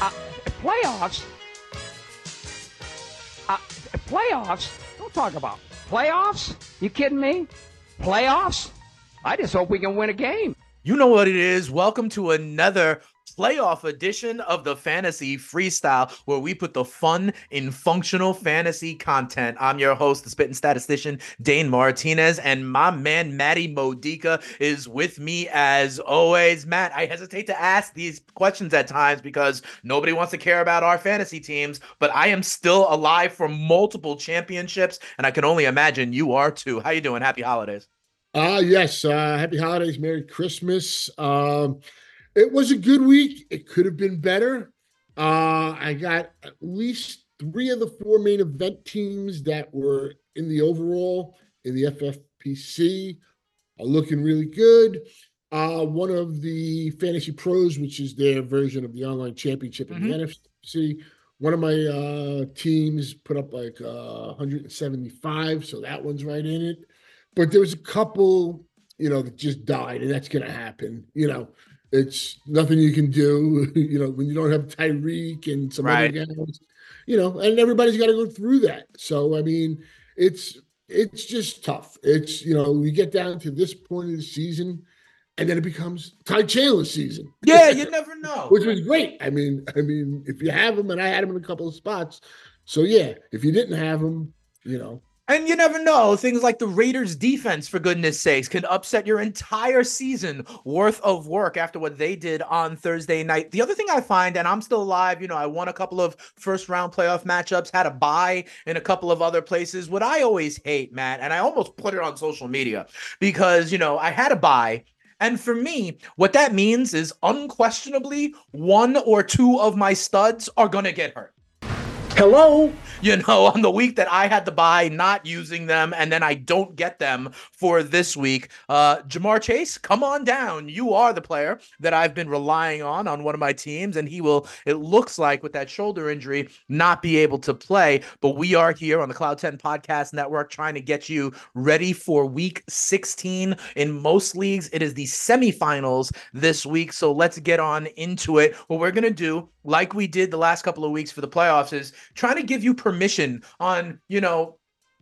Uh, playoffs? Uh, playoffs? Don't talk about playoffs. You kidding me? Playoffs? I just hope we can win a game. You know what it is. Welcome to another playoff edition of the Fantasy Freestyle, where we put the fun in functional fantasy content. I'm your host, the spitting statistician, Dane Martinez, and my man, Matty Modica, is with me as always. Matt, I hesitate to ask these questions at times because nobody wants to care about our fantasy teams, but I am still alive for multiple championships, and I can only imagine you are too. How you doing? Happy holidays. Uh yes, uh happy holidays, Merry Christmas. Um it was a good week. It could have been better. Uh, I got at least three of the four main event teams that were in the overall in the FFPC are looking really good. Uh, one of the Fantasy Pros, which is their version of the online championship mm-hmm. in the. NFC, one of my uh, teams put up like uh, 175, so that one's right in it. But there was a couple, you know, that just died, and that's going to happen. You know, it's nothing you can do, you know, when you don't have Tyreek and some right. other guys, you know, and everybody's got to go through that. So, I mean, it's it's just tough. It's you know, we get down to this point of the season, and then it becomes Ty Chandler season. Yeah, you never know. Which was great. I mean, I mean, if you have him, and I had him in a couple of spots, so yeah, if you didn't have him, you know, and you never know. Things like the Raiders defense, for goodness sakes, can upset your entire season worth of work after what they did on Thursday night. The other thing I find, and I'm still alive, you know, I won a couple of first round playoff matchups, had a buy in a couple of other places. What I always hate, Matt, and I almost put it on social media because, you know, I had a buy and for me, what that means is unquestionably one or two of my studs are going to get hurt. Hello. You know, on the week that I had to buy, not using them, and then I don't get them for this week. Uh, Ja'Marr Chase, come on down. You are the player that I've been relying on on one of my teams, and he will, it looks like, with that shoulder injury, not be able to play. But we are here on the Cloud 10 Podcast Network trying to get you ready for week 16. In most leagues, it is the semifinals this week. So let's get on into it. What we're going to do like we did the last couple of weeks for the playoffs is trying to give you permission on you know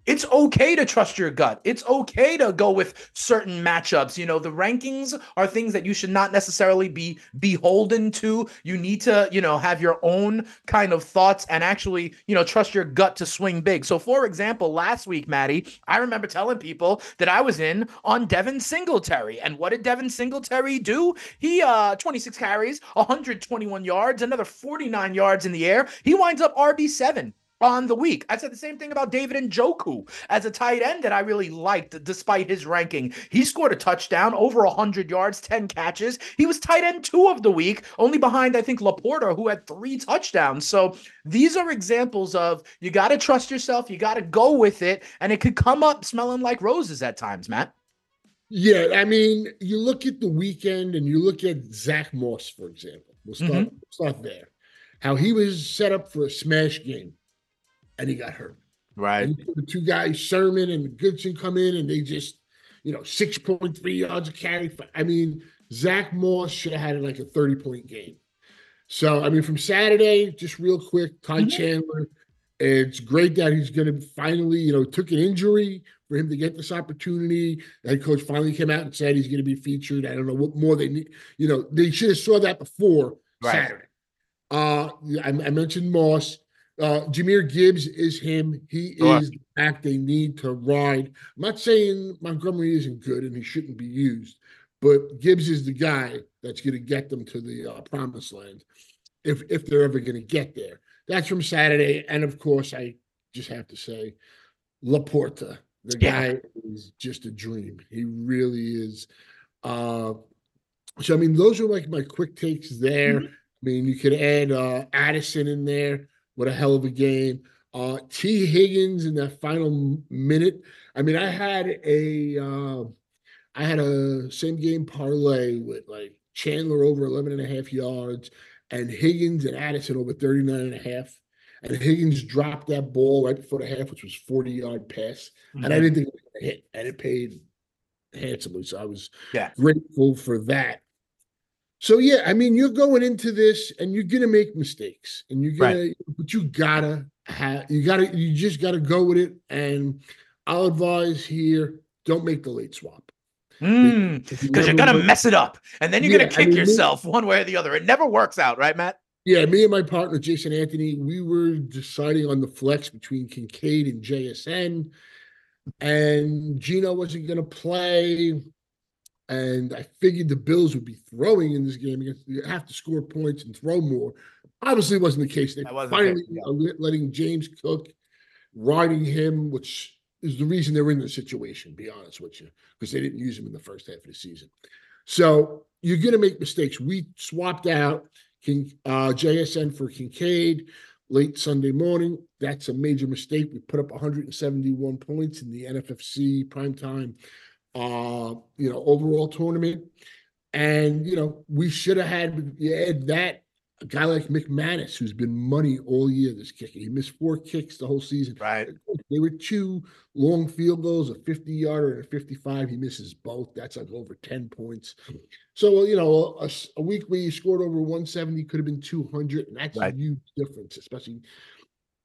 it's okay to trust your gut. It's okay to go with certain matchups. You know, the rankings are things that you should not necessarily be beholden to. You need to, you know, have your own kind of thoughts and actually, you know, trust your gut to swing big. So, for example, last week, Maddie, I remember telling people that I was in on Devin Singletary. And what did Devin Singletary do? He, uh, 26 carries, 121 yards, another 49 yards in the air. He winds up RB7 on the week. I said the same thing about David and Njoku as a tight end that I really liked despite his ranking. He scored a touchdown, over 100 yards, 10 catches. He was tight end two of the week, only behind, I think, Laporta, who had three touchdowns. So these are examples of you got to trust yourself, you got to go with it, and it could come up smelling like roses at times, Matt. Yeah, I mean, you look at the weekend and you look at Zach Moss, for example. We'll start, mm-hmm. start there. How he was set up for a smash game and he got hurt. Right. the two guys, Sermon and Goodson, come in and they just, you know, 6.3 yards of carry. For, I mean, Zach Moss should have had like a 30 point game. So, I mean, from Saturday, just real quick, Ty mm-hmm. Chandler, it's great that he's going to finally, you know, took an injury for him to get this opportunity. The head coach finally came out and said he's going to be featured. I don't know what more they need. You know, they should have saw that before right. Saturday. Uh, I, I mentioned Moss. Uh, Jahmyr Gibbs is him. He is the back they need to ride. I'm not saying Montgomery isn't good and he shouldn't be used, but Gibbs is the guy that's going to get them to the uh, promised land if if they're ever going to get there. That's from Saturday, and of course, I just have to say, Laporta, the yeah. guy is just a dream. He really is. Uh, so I mean, those are like my quick takes there. Mm-hmm. I mean, you could add uh, Addison in there. What a hell of a game. Uh, Tee Higgins in that final minute. I mean, I had a uh, I had a same game parlay with like Chandler over 11 and a half yards and Higgins and Addison over 39 and a half. And Higgins dropped that ball right before the half, which was 40 yard pass. Mm-hmm. And I mm-hmm. didn't think it was going to hit. And it paid handsomely. So I was yeah. grateful for that. So yeah, I mean, you're going into this and you're gonna make mistakes, and you're gonna, Right. but you gotta have, you gotta, you just gotta go with it. And I'll advise here: don't make the late swap. Mm, you because you're gonna mess it up, and then you're Yeah, gonna I kick mean, me- yourself one way or the other. It never works out, right, Matt? Yeah, me and my partner Jason Anthony, we were deciding on the flex between Kincaid and JSN, and Geno wasn't going to play. And I figured the Bills would be throwing in this game against you have to score points and throw more. Obviously, it wasn't the case. They finally yeah. letting James Cook riding him, which is the reason they're in the situation. Be honest with you, because they didn't use him in the first half of the season. So you're going to make mistakes. We swapped out King uh, JSN for Kincaid late Sunday morning. That's a major mistake. We put up 171 points in the NFFC primetime, uh, you know, overall tournament. And you know, we should have had add that a guy like McManus, who's been money all year. This kicker, he missed four kicks the whole season. Right. They were two long field goals, a 50 yarder and a 55. He misses both. That's like over 10 points. So, you know, a week where you scored over 170 could have been 200, and that's Right. a huge difference, especially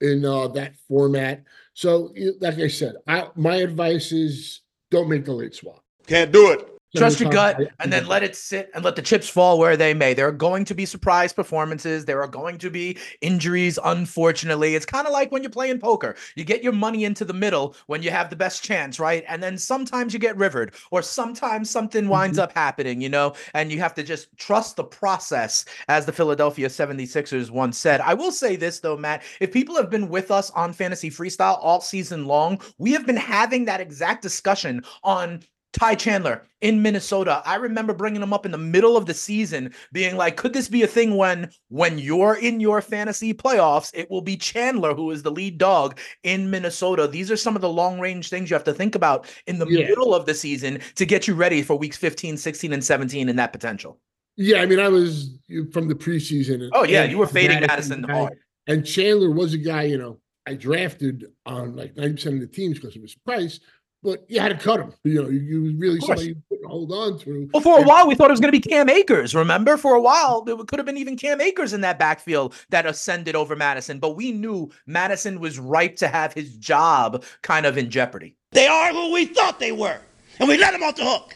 in uh, that format. So, like I said, I, my advice is don't make the late swap. Can't do it. Trust your gut I- and then let it sit and let the chips fall where they may. There are going to be surprise performances. There are going to be injuries, unfortunately. It's kind of like when you're playing poker. You get your money into the middle when you have the best chance, right? And then sometimes you get rivered, or sometimes something winds up happening, you know, and you have to just trust the process, as the Philadelphia 76ers once said. I will say this, though, Matt. If people have been with us on Fantasy Freestyle all season long, we have been having that exact discussion on Ty Chandler in Minnesota. I remember bringing him up in the middle of the season, being like, could this be a thing when when you're in your fantasy playoffs, it will be Chandler who is the lead dog in Minnesota. These are some of the long-range things you have to think about in the Yeah. middle of the season to get you ready for weeks 15, 16 and 17 and that potential. Yeah, I mean, I was from the preseason. and- Oh yeah, you were fading Mattison Mattison hard. And Chandler was a guy, you know, I drafted on like 90% of the teams because of his price, but you had to cut him. You know, you, you really somebody you couldn't hold on to. Well, for a And- while, we thought it was going to be Cam Akers. Remember, for a while, it could have been even Cam Akers in that backfield that ascended over Mattison. But we knew Mattison was ripe to have his job kind of in jeopardy. They are who we thought they were, and we let them off the hook.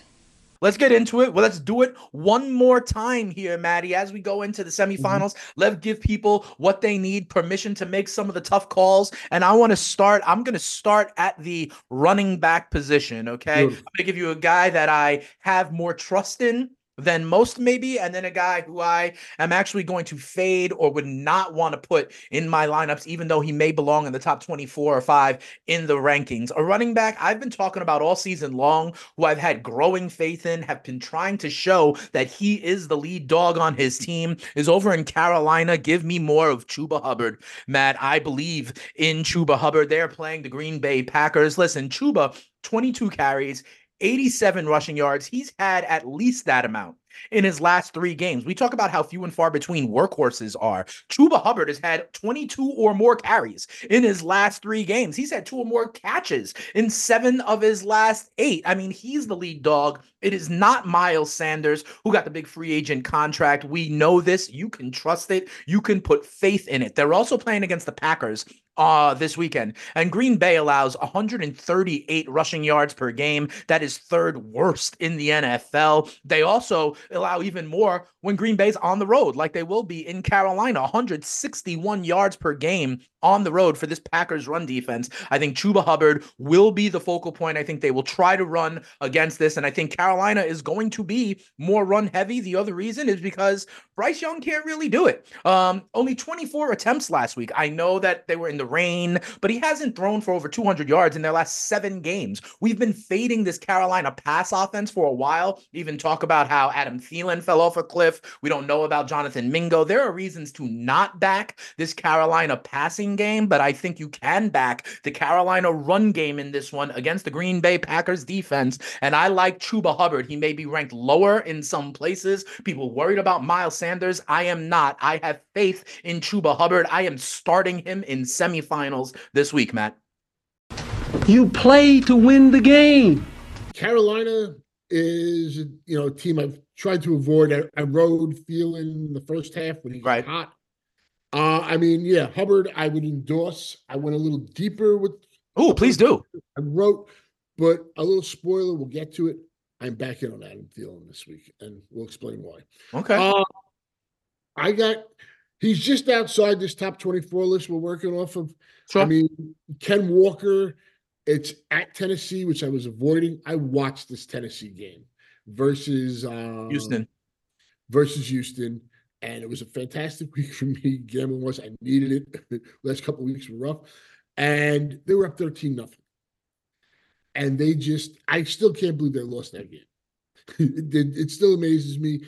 Let's get into it. Well, let's do it one more time here, Maddie, as we go into the mm-hmm. semifinals. Let's give people what they need, permission to make some of the tough calls. And I want to start, I'm going to start at the running back position, okay? I'm going to give you a guy that I have more trust in than most, maybe, and then a guy who I am actually going to fade or would not want to put in my lineups, even though he may belong in the top 24 or 5 in the rankings. A running back I've been talking about all season long, who I've had growing faith in, have been trying to show that he is the lead dog on his team, is over in Carolina. Give me more of Chuba Hubbard, Matt. I believe in Chuba Hubbard. They're playing the Green Bay Packers. Listen, Chuba, 22 carries. 87 rushing yards. He's had at least that amount in his last three games. We talk about how few and far between workhorses are. Chuba Hubbard has had 22 or more carries in his last three games. He's had two or more catches in seven of his last eight. I mean, he's the lead dog. It is not Miles Sanders who got the big free agent contract. We know this. You can trust it. You can put faith in it. They're also playing against the Packers uh this weekend. And Green Bay allows 138 rushing yards per game. That is third worst in the NFL. They also allow even more when Green Bay's on the road, like they will be in Carolina, 161 yards per game on the road for this Packers run defense. I think Chuba Hubbard will be the focal point. I think they will try to run against this. And I think Carolina is going to be more run heavy. The other reason is because Bryce Young can't really do it. Um, only 24 attempts last week. I know that they were in the rain, but he hasn't thrown for over 200 yards in their last seven games. We've been fading this Carolina pass offense for a while. Even talk about how Adam Thielen fell off a cliff. We don't know about Jonathan Mingo. There are reasons to not back this Carolina passing game, but I think you can back the Carolina run game in this one against the Green Bay Packers defense. And I like Chuba Hubbard. He may be ranked lower in some places. People worried about Miles Sanders. I am not. I have faith in Chuba Hubbard. I am starting him in semifinals this week, Matt. You play to win the game. Carolina is, you know, a team I've tried to avoid a, a road feeling the first half when he got Right. hot. Uh, I mean, yeah, Hubbard, I would endorse. I went a little deeper with Oh, please do. I wrote, but a little spoiler, we'll get to it. I'm back in on Adam Thielen this week, and we'll explain why. Okay. Uh, I got he's just outside this top 24 list we're working off of. Sure. I mean, Ken Walker, it's at Tennessee, which I was avoiding. I watched this Tennessee game versus um, Houston. versus Houston, and it was a fantastic week for me. Gambling was I needed it. Last couple weeks were rough, and they were up 13 nothing. And they just, I still can't believe they lost that game. it, it- it still amazes me.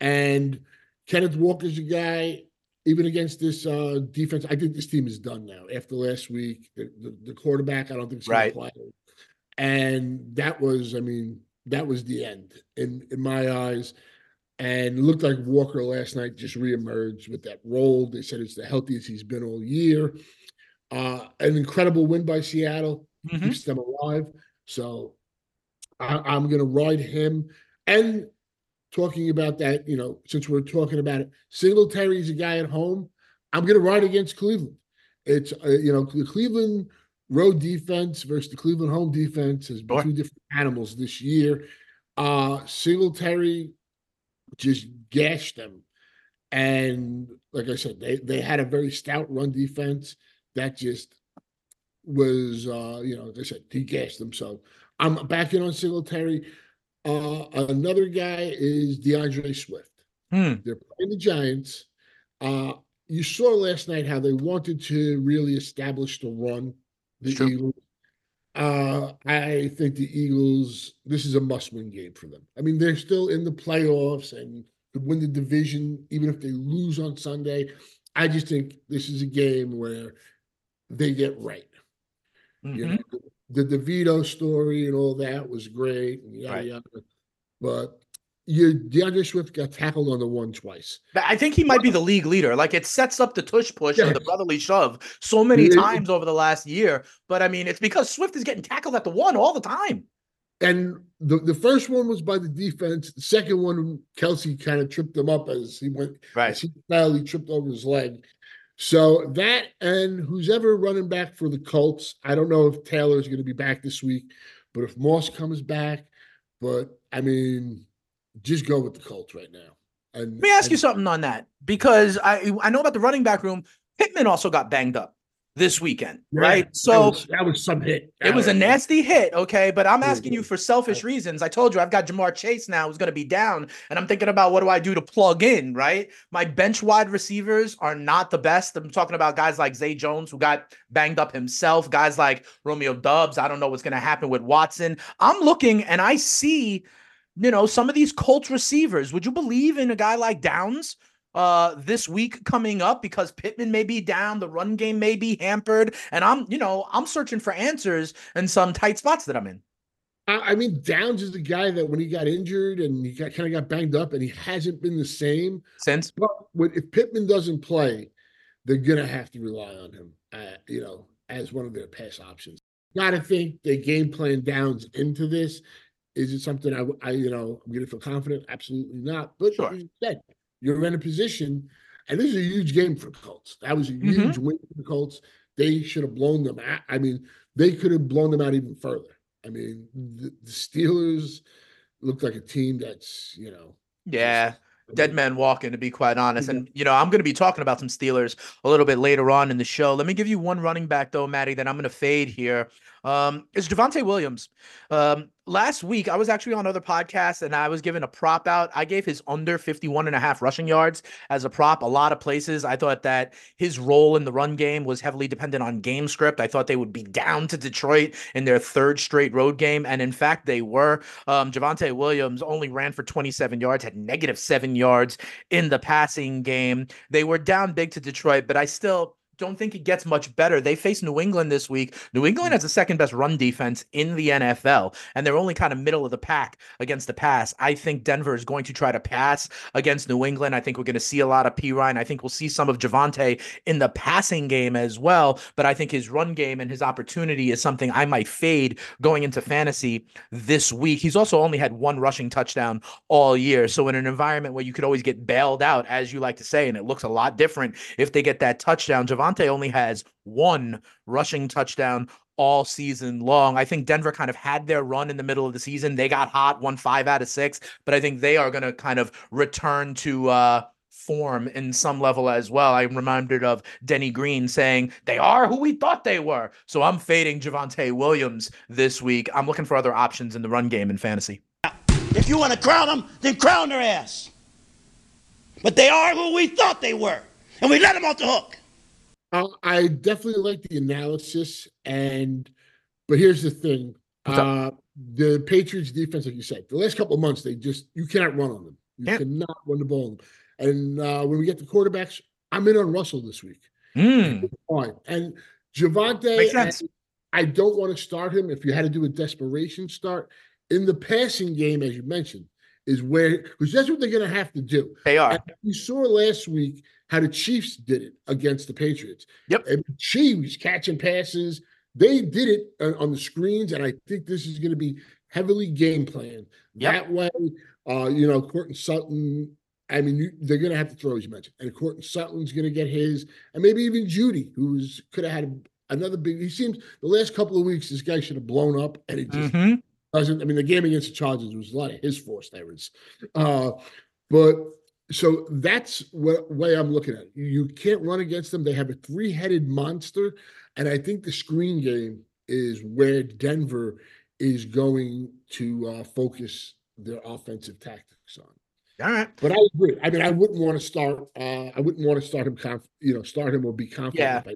And Kenneth Walker's a guy, even against this uh, defense. I think this team is done now after last week. The, the, the quarterback, I don't think, is going Right. to play. And that was, I mean, that was the end in in my eyes. And looked like Walker last night just reemerged with that role. They said it's the healthiest he's been all year. Uh, an incredible win by Seattle Mhm. keeps them alive. So I, I'm going to ride him. And talking about that, you know, since we're talking about it, Singletary's a guy at home. I'm going to ride against Cleveland. It's uh, you know the Cleveland road defense versus the Cleveland home defense has been Sure. two different animals this year. Uh Singletary just gashed them. And like I said, they they had a very stout run defense that just was uh, you know, like I said, he gashed them. So I'm backing on Singletary. Uh another guy is D'Andre Swift. Hmm. They're playing the Giants. Uh, you saw last night how they wanted to really establish the run. The true. Eagles. Uh, I think the Eagles. This is a must-win game for them. I mean, they're still in the playoffs and could win the division even if they lose on Sunday. I just think this is a game where they get right. You Mhm. know, the DeVito story and all that was great, and yada Right. yada. But you D'Andre Swift got tackled on the one twice. I think he might be the league leader. Like it sets up the tush push and the brotherly shove so many Yeah. times over the last year. But I mean, it's because Swift is getting tackled at the one all the time. And the, the first one was by the defense. The second one, Kelce kind of tripped him up as he went, as he finally tripped over his leg. So that and who's ever running back for the Colts, I don't know if Taylor's going to be back this week, but if Moss comes back, but I mean, just go with the Colts right now. And Let me ask you something on that because I I know about the running back room. Pittman also got banged up this weekend, Yeah, right? that So was, that was some hit. It was a uh, nasty hit, okay? But I'm asking you for selfish reasons. I told you I've got Ja'Marr Chase now who's going to be down, and I'm thinking about what do I do to plug in, right? My bench wide receivers are not the best. I'm talking about guys like Zay Jones who got banged up himself, guys like Romeo Doubs. I don't know what's going to happen with Watson. I'm looking and I see, you know, some of these Colts receivers. Would you believe in a guy like Downs? uh this week coming up because Pittman may be down, the run game may be hampered, and I'm, you know, I'm searching for answers in some tight spots that I'm in. I mean, Downs is the guy that when he got injured and he got kind of got banged up and he hasn't been the same. Since But when, if Pittman doesn't play, they're gonna have to rely on him, uh, you know, as one of their pass options. Got to think they game plan Downs into this. Is it something I, you know, I'm gonna feel confident? Absolutely not. But Sure. you said, you're in a position, and this is a huge game for Colts. That was a Mhm. huge win for the Colts. They should have blown them out. I mean, they could have blown them out even further. I mean, the, the Steelers look like a team that's, you know, yeah, just- dead man walking to be quite honest. And you know, I'm going to be talking about some Steelers a little bit later on in the show. Let me give you one running back though, Maddie, that I'm going to fade here. Um, is Javonte Williams. Um, last week I was actually on other podcasts and I was given a prop out. I gave his under 51 and a half rushing yards as a prop. A lot of places. I thought that his role in the run game was heavily dependent on game script. I thought they would be down to Detroit in their third straight road game. And in fact, they were. Um, Javonte Williams only ran for 27 yards, had negative seven yards in the passing game. They were down big to Detroit, but I still don't think it gets much better. They face New England this week. New England hmm. has the second best run defense in the NFL, and they're only kind of middle of the pack against the pass. I think Denver is going to try to pass against New England. I think we're going to see a lot of Perine. I think we'll see some of Javonte in the passing game as well. But I think his run game and his opportunity is something I might fade going into fantasy this week. He's also only had one rushing touchdown all year. So in an environment where you could always get bailed out, as you like to say, and it looks a lot different if they get that touchdown, Javonte Javonte only has one rushing touchdown all season long. I think Denver kind of had their run in the middle of the season. They got hot, won five out of six, but I think they are going to kind of return to uh, form in some level as well. I'm reminded of Denny Green saying they are who we thought they were. So I'm fading Javonte Williams this week. I'm looking for other options in the run game in fantasy. If you want to crown them, then crown their ass. But they are who we thought they were, and we let them off the hook. Uh, I definitely like the analysis, and but here's the thing: uh, the Patriots' defense, like you said, the last couple of months, they just you cannot run on them. You Can't. cannot run the ball on them. And uh, when we get the quarterbacks, I'm in on Russell this week. Mm, And Javonte, I don't want to start him. If you had to do a desperation start in the passing game, as you mentioned, is where because that's what they're going to have to do. they are. And we saw last week how the Chiefs did it against the Patriots. Yep. And Chiefs catching passes. They did it on, the screens, and I think this is going to be heavily game planned. Yep. That way, uh, you know, Courtland Sutton. I mean, you, they're going to have to throw, as you mentioned, and Courtland Sutton's going to get his, and maybe even Jeudy, who's could have had another big. He seems the last couple of weeks, this guy should have blown up, and it just Mhm. Doesn't. I mean, the game against the Chargers was a lot of his forced errors. Uh, but so that's what way I'm looking at it. You, you can't run against them. They have a three-headed monster, and I think the screen game is where Denver is going to uh, focus their offensive tactics on. All right. But I agree. I mean, I wouldn't want to start. Uh, I wouldn't want to start him. Conf- you know, start him or be confident. Yeah.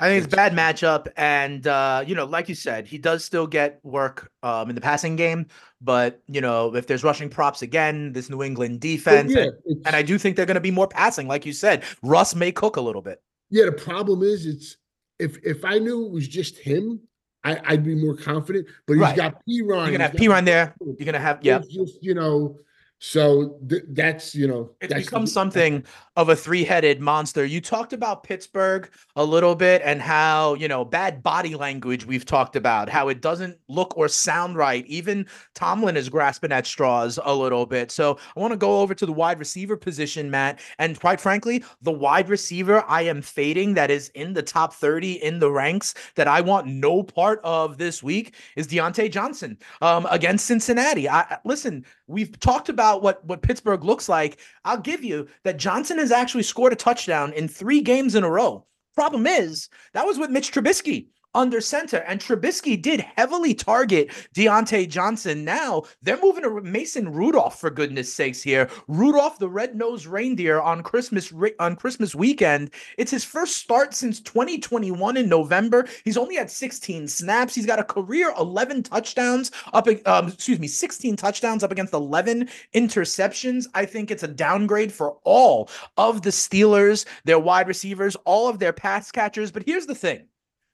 I- think it's a bad matchup, and uh, you know, like you said, he does still get work um, in the passing game. But you know, if there's rushing props again, this New England defense, yeah, and, and I do think they're going to be more passing, like you said. Russ may cook a little bit. Yeah, the problem is it's if if I knew it was just him, I, I'd be more confident. But he's Right. got Perine. You're gonna have Perine there. You're gonna have yeah. Just you know, so th- that's you know It's that's become the- something of a three-headed monster. You talked about Pittsburgh a little bit and how, you know, bad body language we've talked about, how it doesn't look or sound right. Even Tomlin is grasping at straws a little bit. So I want to go over to the wide receiver position, Matt. And quite frankly, the wide receiver I am fading that is in the top 30 in the ranks that I want no part of this week is Diontae Johnson um, against Cincinnati. I listen, we've talked about what what Pittsburgh looks like. I'll give you that Johnson has actually scored a touchdown in three games in a row. Problem is, that was with Mitch Trubisky under center, and Trubisky did heavily target Diontae Johnson. Now they're moving to Mason Rudolph for goodness sakes here. Rudolph, the red-nosed reindeer, on Christmas on Christmas weekend. It's his first start since 2021 in November. He's only had 16 snaps. He's got a career 11 touchdowns up. Um, excuse me, 16 touchdowns up against 11 interceptions. I think it's a downgrade for all of the Steelers, their wide receivers, all of their pass catchers. But here's the thing.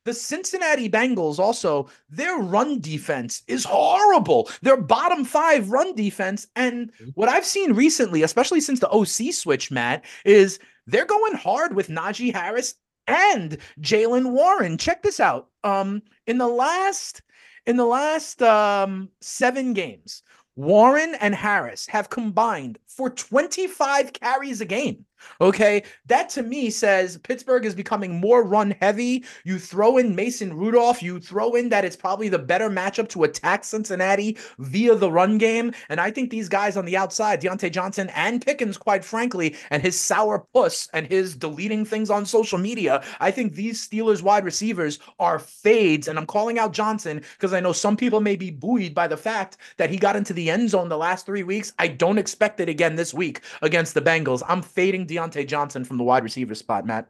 The Cincinnati Bengals also, their run defense is horrible. Their bottom five run defense. And what I've seen recently, especially since the OC switch, Matt, is they're going hard with Najee Harris and Jaylen Warren. Check this out. Um, in the last in the last um seven games, Warren and Harris have combined for 25 carries a game. Okay, that to me says Pittsburgh is becoming more run heavy. You throw in Mason Rudolph, you throw in that it's probably the better matchup to attack Cincinnati via the run game. And I think these guys on the outside, Diontae Johnson and Pickens, quite frankly, and his sour puss and his deleting things on social media, I think these Steelers wide receivers are fades. And I'm calling out Johnson because I know some people may be buoyed by the fact that he got into the end zone the last three weeks. I don't expect it again this week against the Bengals. I'm fading Diontae Johnson from the wide receiver spot, Matt.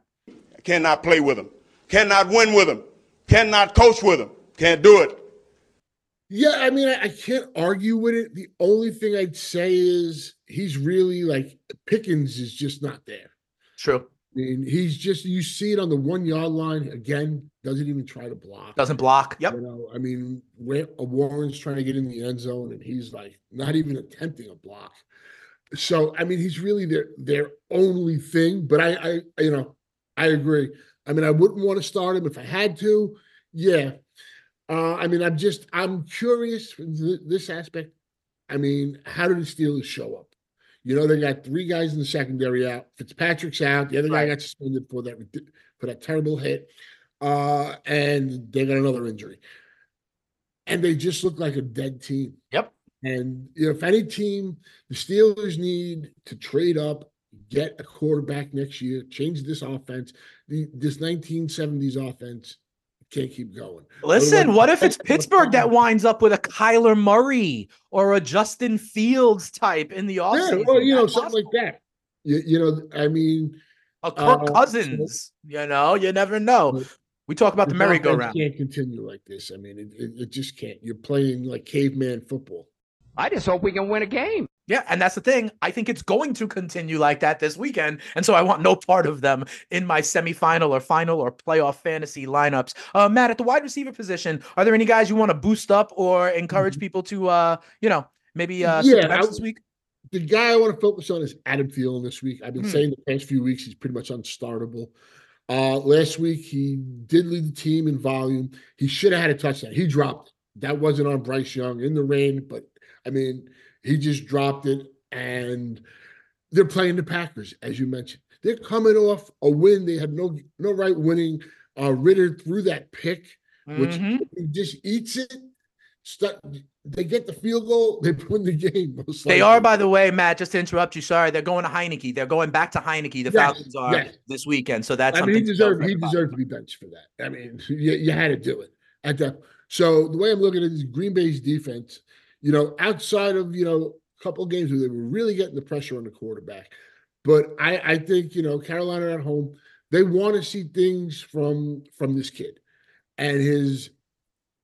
Cannot play with him. Cannot win with him. Cannot coach with him. Can't do it. Yeah, I mean, I, I can't argue with it. The only thing I'd say is he's really like Pickens is just not there. True. I mean, he's just you see it on the one yard line again. Doesn't even try to block. Doesn't block. Yep. You know, I mean, Wa- Warren's trying to get in the end zone, and he's like not even attempting a block. So, I mean, he's really their their only thing. But I, I, you know, I agree. I mean, I wouldn't want to start him if I had to. Yeah. Uh, I mean, I'm just I'm curious th- this aspect. I mean, how did the Steelers show up? You know, they got three guys in the secondary out. Fitzpatrick's out. The other guy got suspended for that for that terrible hit, uh, and they got another injury. And they just look like a dead team. Yep. And you know, if any team, the Steelers need to trade up, get a quarterback next year, change this offense. The this 1970s offense can't keep going. Listen, what if it's Pittsburgh? That winds up with a Kyler Murray or a Justin Fields type in the Yeah, offseason? well, you know, That's something possible. like that. You, you know, I mean, A Kirk Uh, Cousins, you know, you never know. We talk about the merry-go-round. Can't continue like this. I mean, it, it, it just can't. You're playing like caveman football. I just hope we can win a game. Yeah, and that's the thing. I think it's going to continue like that this weekend, and so I want no part of them in my semifinal or final or playoff fantasy lineups. Uh, Matt, at the wide receiver position, are there any guys you want to boost up or encourage people to, uh, you know, maybe uh, the Yeah, I- this week? The guy I want to focus on is Adam Thielen this week. I've been Hmm. saying the past few weeks he's pretty much unstartable. Uh, last week he did lead the team in volume. He should have had a touchdown. He dropped it. That wasn't on Bryce Young in the rain, but I mean, he just dropped it. And they're playing the Packers, as you mentioned. They're coming off a win. They had no no right winning. Uh, Ridder threw that pick, which Mhm. he just eats it. They get the field goal. They win the game. most They are, by the way, Matt. Just to interrupt you, sorry. They're going to Heinicke. They're going back to Heinicke. The Yes, Falcons are yes. this weekend, so that's I mean, he deserved he deserved to be benched for that. I mean, you, you had to do it at that. So the way I'm looking at this Green Bay's defense, you know, outside of you know a couple of games where they were really getting the pressure on the quarterback, but I I think you know Carolina at home they want to see things from from this kid, and his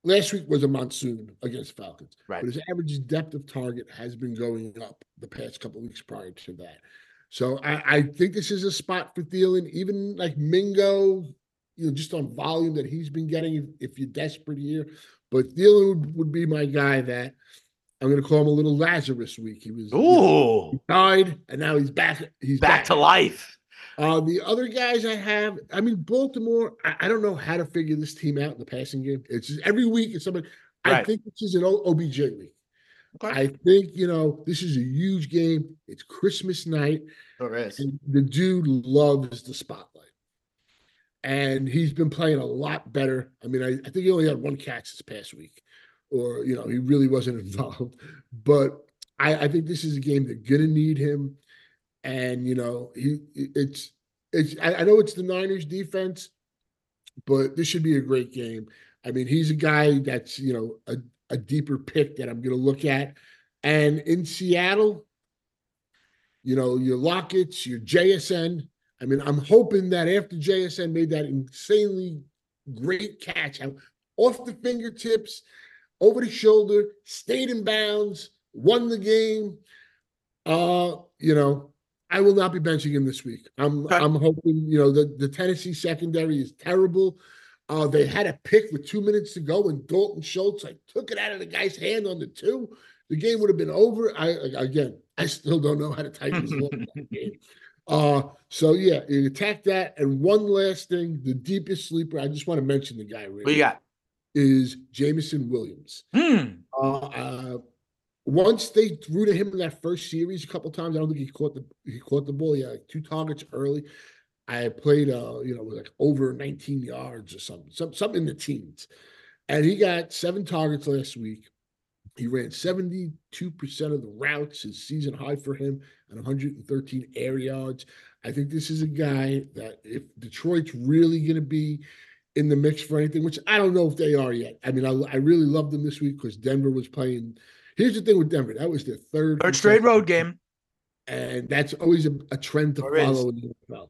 last week was a monsoon against Falcons, Right. But his average depth of target has been going up the past couple of weeks prior to that. So I, I think this is a spot for Thielen, even like Mingo, you know, just on volume that he's been getting if, if you're desperate here. But Thielen would, would be my guy that I'm going to call him a little Lazarus week. He was Ooh, he died and now he's back. He's back to life. uh, the other guys I have, I mean, Baltimore, I, I don't know how to figure this team out in the passing game. It's just every week it's somebody. I think this is an OBJ week. Okay. I think, you know, this is a huge game. It's Christmas night, Sure is. the dude loves the spotlight. And he's been playing a lot better. I mean, I, I think he only had one catch this past week, or, you know, he really wasn't involved. But I, I think this is a game they're to need him and you know he it's it's I, I know it's the Niners defense, but this should be a great game. I mean, he's a guy that's you know a, a deeper pick that I'm to look at, and in Seattle, you know your Lockett's, your JSN. I mean, I'm hoping that after JSN made that insanely great catch off the fingertips, over the shoulder, stayed in bounds, won the game. Uh, you know, I will not be benching him this week. I'm Okay. I'm hoping, you know, the, the Tennessee secondary is terrible. Uh, they had a pick with two minutes to go, and Dalton Schultz like took it out of the guy's hand on the two. The game would have been over. I again, I still don't know how to type his look in that game. Uh, so yeah, you attack that. And one last thing, the deepest sleeper. I just want to mention the guy. What you Really, got? Is Jameson Williams. Hmm. Uh, uh, once they threw to him in that first series a couple times, I don't think he caught the he caught the ball. He had like two targets early. I played, uh, you know, like over 19 yards or something, some something in the teens, and he got seven targets last week. He ran 72% of the routes, his season high for him, and 113 air yards. I think this is a guy that if Detroit's really going to be in the mix for anything, which I don't know if they are yet. I mean, I, I really loved them this week because Denver was playing. Here's the thing with Denver: that was their third Third straight road game. and that's always a, a trend to is. follow in the NFL.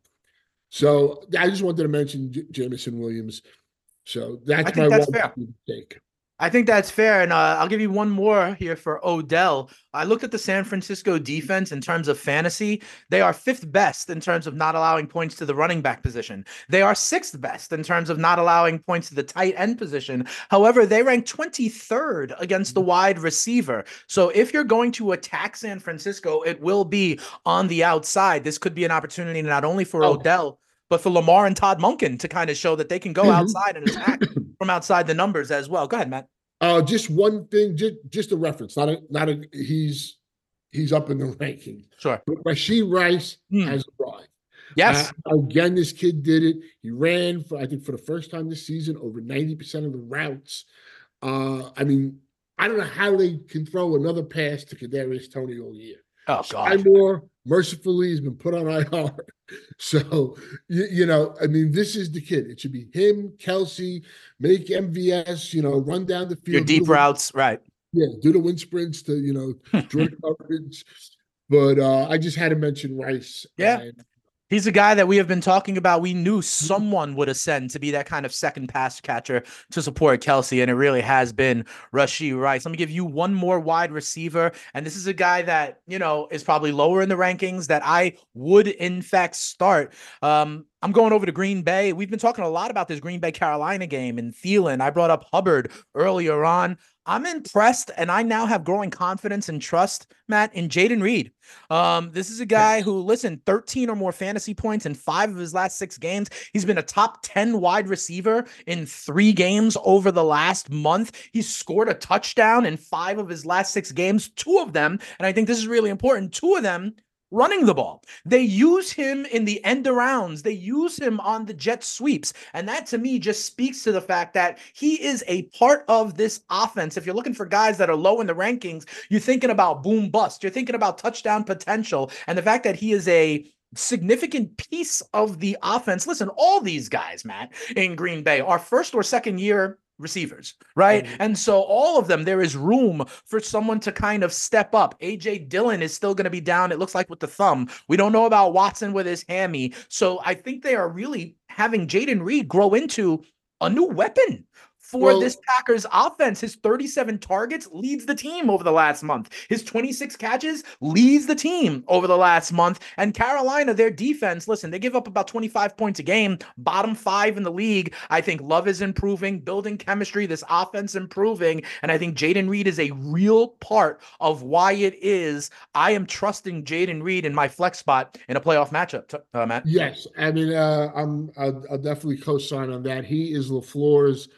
So I just wanted to mention J- Jameson Williams. So that's my that's one fair. take. I think that's fair. And uh, I'll give you one more here for Odell. I looked at the San Francisco defense in terms of fantasy. They are fifth best in terms of not allowing points to the running back position. They are sixth best in terms of not allowing points to the tight end position. However, they rank 23rd against the wide receiver. So if you're going to attack San Francisco, it will be on the outside. This could be an opportunity not only for Oh. Odell, but for Lamar and Todd Monken to kind of show that they can go Mhm. outside and attack from outside the numbers as well. Go ahead, Matt. Uh, just one thing, just just a reference. Not a not a. He's he's up in the ranking. Sure. But Rashee Rice Hmm. has arrived. Yes. Uh, again, this kid did it. He ran for I think for the first time this season over ninety percent of the routes. Uh, I mean, I don't know how they can throw another pass to Kadarius Toney all year. Oh God. Moore, mercifully, has been put on IR. So, you, you know, I mean, this is the kid. It should be him, Kelce, make MVS, you know, run down the field. Your deep routes, right? Yeah, do the wind sprints to, you know, joint coverage. But uh I just had to mention Rice. Yeah. and- He's a guy that we have been talking about. We knew someone would ascend to be that kind of second pass catcher to support Kelce, and it really has been Rashee Rice. Let me give you one more wide receiver, and this is a guy that you know is probably lower in the rankings that I would in fact start. Um, I'm going over to Green Bay. We've been talking a lot about this Green Bay Carolina game and Thielen. I brought up Hubbard earlier on. I'm impressed, and I now have growing confidence and trust, Matt, in Jayden Reed. Um, this is a guy who, listen, 13 or more fantasy points in five of his last six games. He's been a top 10 wide receiver in three games over the last month. He's scored a touchdown in five of his last six games, two of them, and I think this is really important, two of them running the ball. They use him in the end arounds. They use him on the jet sweeps. And that to me just speaks to the fact that he is a part of this offense. If you're looking for guys that are low in the rankings, you're thinking about boom bust. You're thinking about touchdown potential. And the fact that he is a significant piece of the offense. Listen, all these guys, Matt, in Green Bay are first or second year receivers, right? Mhm. And so all of them, there is room for someone to kind of step up. AJ Dillon is still going to be down, it looks like, with the thumb. We don't know about Watson with his hammy. So I think they are really having Jayden Reed grow into a new weapon for Well- this Packers offense. His 37 targets leads the team over the last month. His 26 catches leads the team over the last month. And Carolina, their defense, listen, they give up about 25 points a game, bottom five in the league. I think Love is improving, building chemistry, this offense improving. And I think Jayden Reed is a real part of why it is I am trusting Jayden Reed in my flex spot in a playoff matchup, uh, Matt. Yes, I mean, uh, I'm I'll, I'll definitely co-sign on that. He is Lafleur's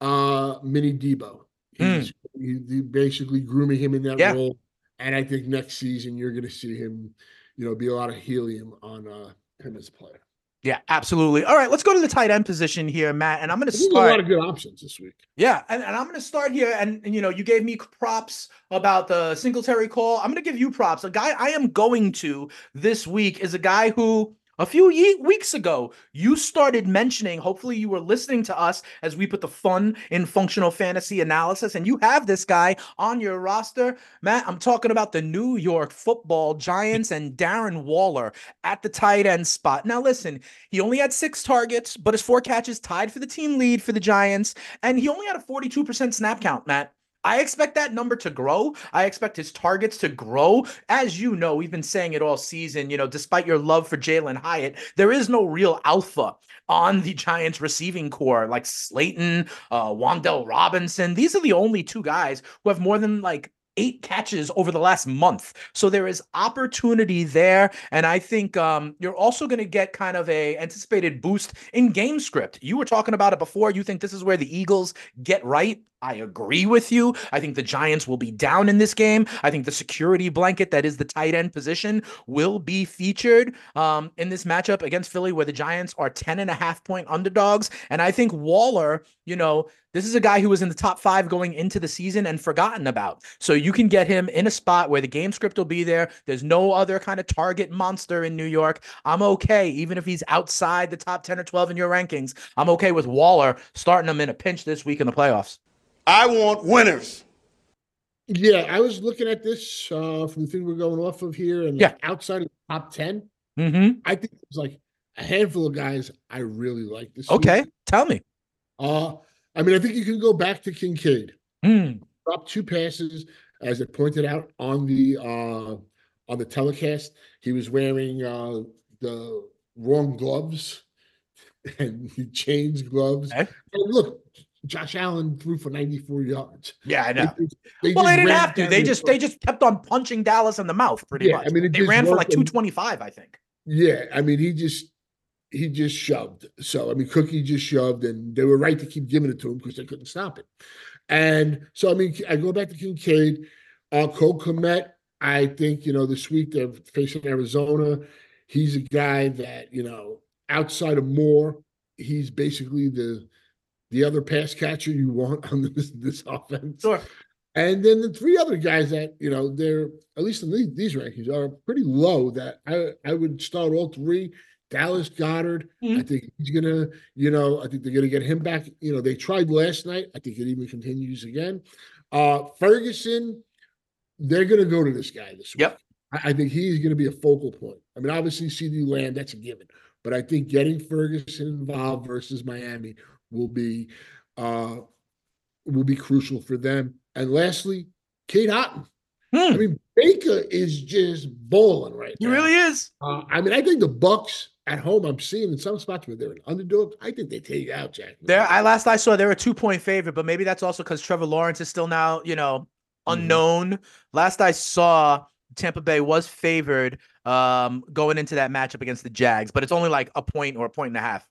uh, mini Debo. He's he, he basically grooming him in that. Yeah. role, and I think next season you're going to see him, you know, be a lot of helium on uh, him as a player. Yeah, absolutely. All right, let's go to the tight end position here, Matt. And I'm going to There's a lot of good options this week. Yeah, and, and I'm going to start here. And, and, you know, you gave me props about the Singletary call. I'm going to give you props. A guy I am going to this week is a guy who a few ye- weeks ago you started mentioning. Hopefully, you were listening to us as we put the fun in functional fantasy analysis, and you have this guy on your roster, Matt. I'm talking about the New York Football Giants and Darren Waller at the tight end spot. Now, listen, he only had six targets, but his four catches tied for the team lead for the Giants. And he only had a 42% snap count, Matt. I expect that number to grow. I expect his targets to grow. As you know, we've been saying it all season. You know, despite your love for Jalin Hyatt, there is no real alpha on the Giants receiving core like Slayton, uh, Wan'Dale Robinson. These are the only two guys who have more than like eight catches over the last month. So there is opportunity there. And I think um, you're also going to get kind of a anticipated boost in game script. You were talking about it before. You think this is where the Eagles get right. I agree with you. I think the Giants will be down in this game. I think the security blanket that is the tight end position will be featured um, in this matchup against Philly, where the Giants are 10 and a half point underdogs. And I think Waller, you know, this is a guy who was in the top five going into the season and forgotten about. So you can get him in a spot where the game script will be there. There's no other kind of target monster in New York. I'm okay, even if he's outside the top 10 or 12 in your rankings. I'm okay with Waller starting him in a pinch this week in the playoffs. I want winners. Yeah, I was looking at this uh, from the thing we're going off of here, and Yeah. like outside of the top ten, Mm-hmm. I think there's like a handful of guys I really like this. Okay, tell me. Uh, I mean, I think you can go back to Kincaid. Dropped two passes, as it pointed out on the uh on the telecast. He was wearing uh the wrong gloves and he changed gloves. Okay. Look, Josh Allen threw for 94 yards. Yeah, I They know. just- they Well, they didn't have to. They just front. they just kept on punching Dallas in the mouth pretty Yeah, much. I mean, it they ran for like worked and- 225, I think. Yeah, I mean, he just he just shoved. So I mean, Cookie just shoved, and they were right to keep giving it to him because they couldn't stop it. And so I mean, I go back to Kincaid, uh, Cole Kmet. I think you know this week they're facing Arizona. He's a guy that you know outside of Moore, he's basically the the other pass catcher you want on this this offense. Sure. And then the three other guys that you know they're at least in these, these rankings are pretty low. That I I would start all three. Dallas Goedert, I Mhm. think he's gonna, you know, I think they're gonna get him back. You know, they tried last night. I think it even continues again. Uh Ferguson, they're gonna go to this guy this week. I, I think he's gonna be a focal point. I mean, obviously CeeDee Lamb, that's a given, but I think getting Ferguson involved versus Miami will be uh will be crucial for them. And lastly, Cade Otton. I Hmm. mean, Baker is just bowling right He now. really is. Uh, I mean, I think the Bucks at home. I'm seeing in some spots where they're an underdog. I think they take out Jack. There, I last I saw they were a two point favorite, but maybe that's also because Trevor Lawrence is still now, you know, Mhm. unknown. Last I saw, Tampa Bay was favored um going into that matchup against the Jags, but it's only like a point or a point and a half.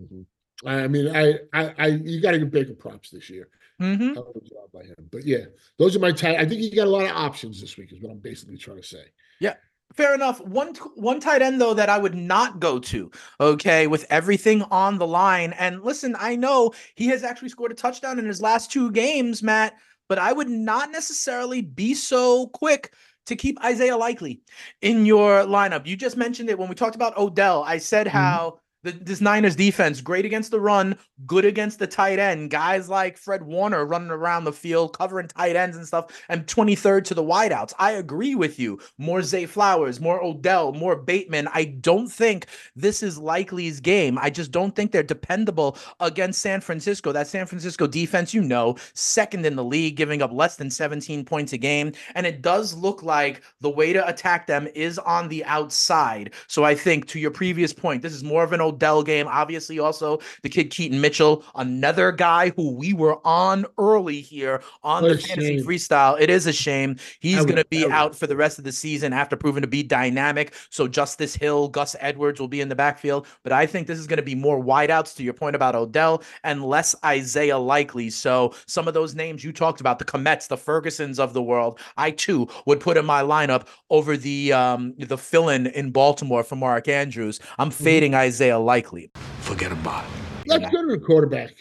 Mhm. I mean, I, I, I you got to give Baker props this year. Mm-hmm. Job by him. But yeah, those are my tight. I think you got a lot of options this week. Is what I'm basically trying to say. Yeah, fair enough. One one tight end though that I would not go to. Okay, with everything on the line. And listen, I know he has actually scored a touchdown in his last two games, Matt. But I would not necessarily be so quick to keep Isaiah Likely in your lineup. You just mentioned it when we talked about Odell. I said Mhm. how the, this Niners defense great against the run, good against the tight end. Guys like Fred Warner running around the field, covering tight ends and stuff, and 23rd to the wideouts. I agree with you. More Zay Flowers, more Odell, more Bateman. I don't think this is Likely's game. I just don't think they're dependable against San Francisco. That San Francisco defense, you know, second in the league, giving up less than 17 points a game. And it does look like the way to attack them is on the outside. So I think to your previous point, this is more of an Odell game. Obviously, also the kid Keaton Mitchell, another guy who we were on early here on What the fantasy shame. freestyle. It is a shame. He's going to be out for the rest of the season after proving to be dynamic. So Justice Hill, Gus Edwards will be in the backfield. But I think this is going to be more wideouts to your point about Odell and less Isaiah likely. So some of those names you talked about, the Kmets, the Fergusons of the world, I too would put in my lineup over the um the fill-in in Baltimore for Mark Andrews. I'm Mm-hmm. fading Isaiah likely. Forget about it. Let's go to the quarterback.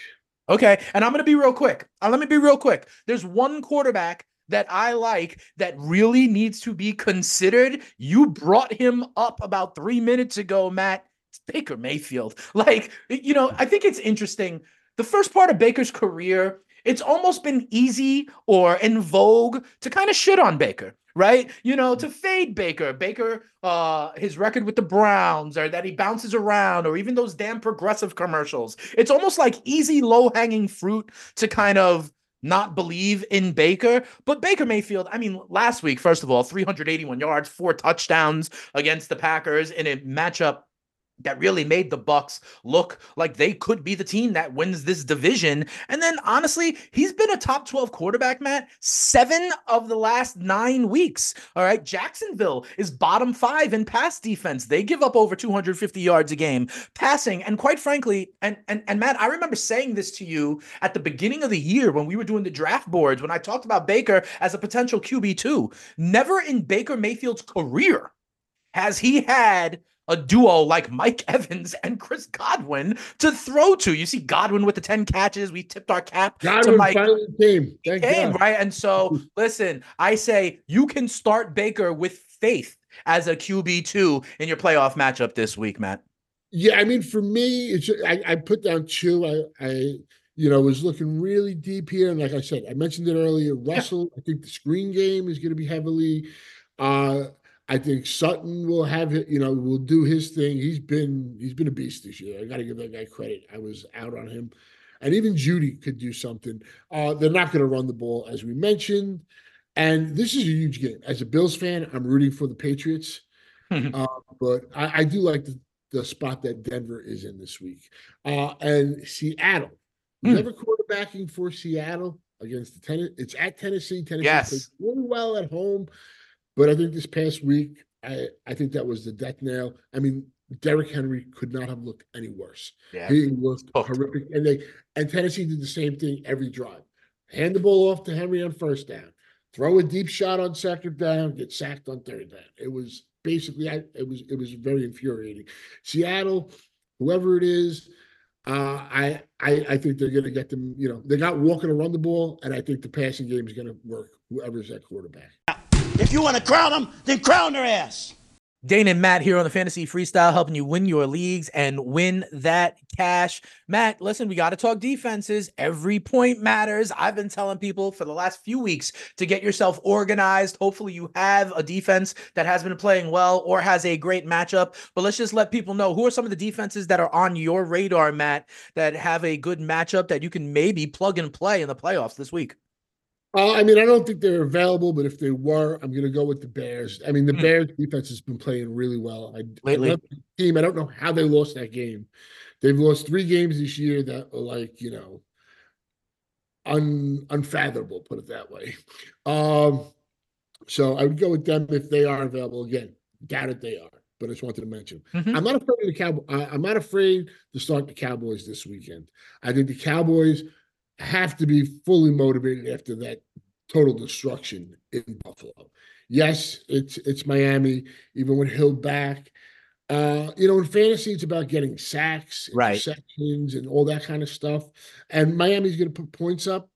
Okay, and I'm going to be real quick. Uh, let me be real quick. There's one quarterback that I like that really needs to be considered. You brought him up about three minutes ago, Matt. It's Baker Mayfield. Like, you know, I think it's interesting. The first part of Baker's career, it's almost been easy or in vogue to kind of shit on Baker, right? You know, to fade Baker. Baker, uh, his record with the Browns, or that he bounces around, or even those damn progressive commercials. It's almost like easy, low hanging fruit to kind of not believe in Baker. But Baker Mayfield, I mean, last week, first of all, 381 yards, four touchdowns against the Packers in a matchup that really made the Bucks look like they could be the team that wins this division. And then honestly, he's been a top 12 quarterback, Matt, 7 of the last 9 weeks. All right, Jacksonville is bottom 5 in pass defense. They give up over 250 yards a game passing and quite frankly, and and and Matt, I remember saying this to you at the beginning of the year when we were doing the draft boards when I talked about Baker as a potential QB2. Never in Baker Mayfield's career has he had a duo like Mike Evans and Chris Godwin to throw to. You see Godwin with the 10 catches. We tipped our cap to Godwin Mike finally came. Thank God. right? And so, listen, I say you can start Baker with faith as a QB2 in your playoff matchup this week, Matt. Yeah, I mean, for me, it's I, I put down two. I, I, you know, was looking really deep here, and like I said, I mentioned it earlier. Russell, I think the screen game is going to be heavily. Uh, I think Sutton will have it. You know, will do his thing. He's been he's been a beast this year. I got to give that guy credit. I was out on him. and even Jeudy could do something. Uh, they're not going to run the ball, as we mentioned. And this is a huge game. As a Bills fan, I'm rooting for the Patriots. uh, but I, I, do like the, the spot that Denver is in this week. Uh, and Seattle. Mm. Never quarterbacking for Seattle against the Tennessee. It's at Tennessee. Tennessee yes. plays really well at home. But I think this past week, I, I think that was the death nail. I mean, Derrick Henry could not have looked any worse. Yeah. He looked horrific. And they and Tennessee did the same thing every drive. Hand the ball off to Henry on first down. Throw a deep shot on second down, get sacked on third down. It was basically I, it was it was very infuriating. Seattle, whoever it is, uh, I, I I think they're going to get them. You know, they got Walker to run the ball, and I think the passing game is going to work. Whoever's that quarterback. If you want to crown them, then crown their ass. Dane and Matt here on the Fantasy Freestyle, helping you win your leagues and win that cash. Matt, listen, we got to talk defenses. Every point matters. I've been telling people for the last few weeks to get yourself organized. Hopefully, you have a defense that has been playing well or has a great matchup. But let's just let people know who are some of the defenses that are on your radar, Matt, that have a good matchup that you can maybe plug and play in the playoffs this week. Uh, I mean, I don't think they're available, but if they were, I'm going to go with the Bears. I mean, the mm. Bears defense has been playing really well. I, Lately, I team. I don't know how they lost that game. They've lost three games this year that are like you know, un unfathomable. Put it that way. Um, so I would go with them if they are available. Again, doubt it they are, but I just wanted to mention. Mm-hmm. I'm not afraid of the Cowboys. I'm not afraid to start the Cowboys this weekend. I think the Cowboys have to be fully motivated after that total destruction in Buffalo. Yes, it's it's Miami, even with Hill back. Uh, you know, in fantasy, it's about getting sacks, right. sections, and all that kind of stuff. And Miami's going to put points up.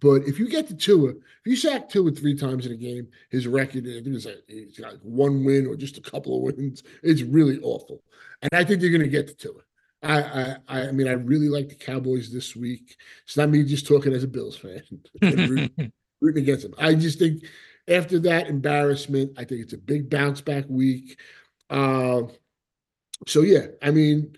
But if you get to Tua, if you sack Tua three times in a game, his record, I think it's like, he's got one win or just a couple of wins. It's really awful. And I think they're going to get to Tua. I, I I mean I really like the Cowboys this week. It's not me just talking as a Bills fan, rooting, rooting against them. I just think after that embarrassment, I think it's a big bounce back week. Uh, so yeah, I mean,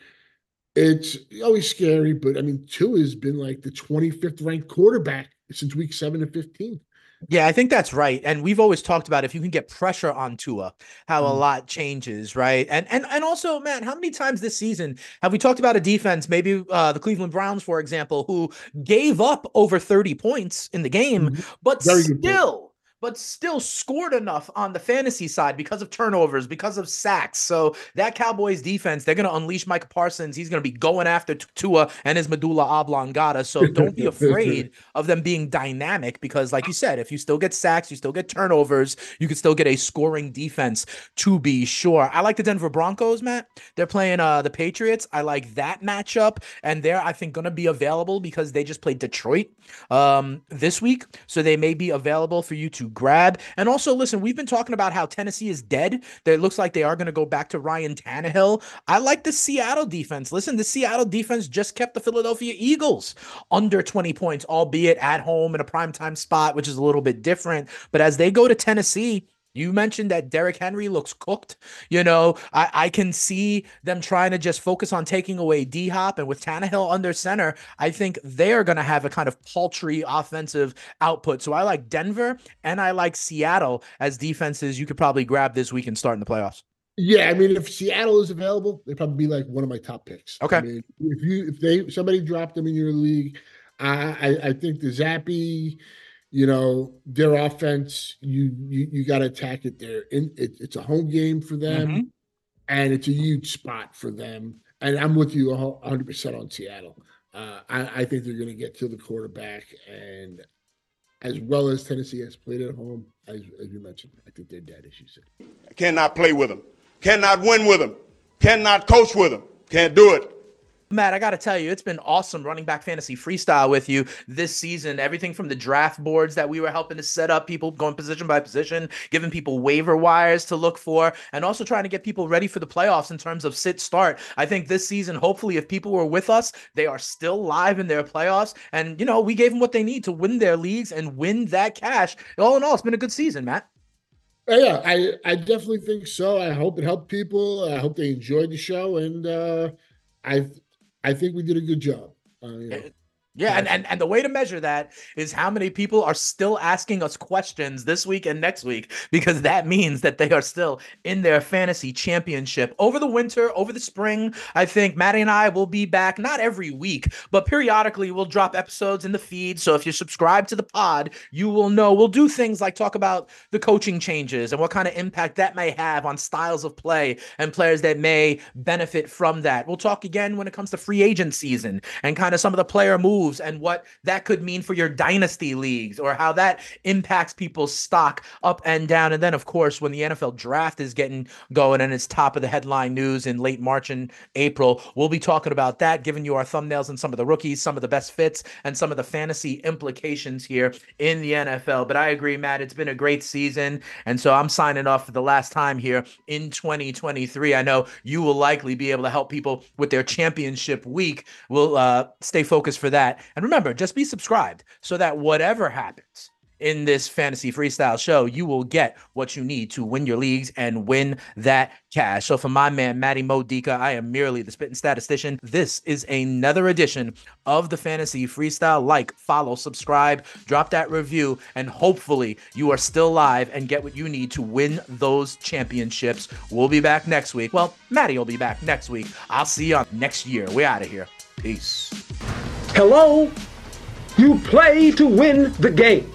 it's always scary, but I mean, Tua has been like the 25th ranked quarterback since week seven to 15. Yeah, I think that's right. And we've always talked about if you can get pressure on Tua, how mm. a lot changes, right? And and and also, man, how many times this season have we talked about a defense, maybe uh, the Cleveland Browns, for example, who gave up over 30 points in the game, mm-hmm. but Very still but still scored enough on the fantasy side because of turnovers, because of sacks. So that Cowboys defense, they're going to unleash Micah Parsons. He's going to be going after Tua and his medulla oblongata. So don't be afraid of them being dynamic because, like you said, if you still get sacks, you still get turnovers, you can still get a scoring defense to be sure. I like the Denver Broncos, Matt. They're playing uh, the Patriots. I like that matchup. And they're, I think, going to be available because they just played Detroit um, this week. So they may be available for you to grab. And also, listen, we've been talking about how Tennessee is dead. It looks like they are going to go back to Ryan Tannehill. I like the Seattle defense. Listen, the Seattle defense just kept the Philadelphia Eagles under 20 points, albeit at home in a primetime spot, which is a little bit different. But as they go to Tennessee, you mentioned that Derrick Henry looks cooked. You know, I, I can see them trying to just focus on taking away D Hop. And with Tannehill under center, I think they're going to have a kind of paltry offensive output. So I like Denver and I like Seattle as defenses you could probably grab this week and start in the playoffs. Yeah, I mean, if Seattle is available, they'd probably be like one of my top picks. Okay. I mean, if you if they somebody dropped them in your league, I I, I think the Zappe you know their offense you you, you got to attack it there. In it, it's a home game for them mm-hmm. and it's a huge spot for them. And i'm with you 100% on seattle. Uh, I, I, think they're going to get to the quarterback and as well as tennessee has played at home as, as you mentioned i think they're dead as you said I cannot play with them. Cannot win with them. Cannot coach with them. Can't do it Matt, I got to tell you, it's been awesome running back fantasy freestyle with you this season. Everything from the draft boards that we were helping to set up, people going position by position, giving people waiver wires to look for, and also trying to get people ready for the playoffs in terms of sit start. I think this season, hopefully, if people were with us, they are still live in their playoffs. And, you know, we gave them what they need to win their leagues and win that cash. All in all, it's been a good season, Matt. Yeah, I, I definitely think so. I hope it helped people. I hope they enjoyed the show. And uh, I I think we did a good job. Uh, you know. Yeah, and, and and the way to measure that is how many people are still asking us questions this week and next week, because that means that they are still in their fantasy championship. Over the winter, over the spring, I think Maddie and I will be back, not every week, but periodically we'll drop episodes in the feed. So if you subscribe to the pod, you will know we'll do things like talk about the coaching changes and what kind of impact that may have on styles of play and players that may benefit from that. We'll talk again when it comes to free agent season and kind of some of the player moves and what that could mean for your dynasty leagues or how that impacts people's stock up and down. And then, of course, when the NFL draft is getting going and it's top of the headline news in late March and April, we'll be talking about that, giving you our thumbnails and some of the rookies, some of the best fits, and some of the fantasy implications here in the NFL. But I agree, Matt, it's been a great season. And so I'm signing off for the last time here in 2023. I know you will likely be able to help people with their championship week. We'll uh, stay focused for that. And remember, just be subscribed so that whatever happens in this fantasy freestyle show, you will get what you need to win your leagues and win that cash. So for my man, Matty Modica, I am merely the spitting statistician. This is another edition of the fantasy freestyle. Like, follow, subscribe, drop that review, and hopefully you are still live and get what you need to win those championships. We'll be back next week. Well, Matty will be back next week. I'll see you next year. We out of here. Peace. Hello? You play to win the game.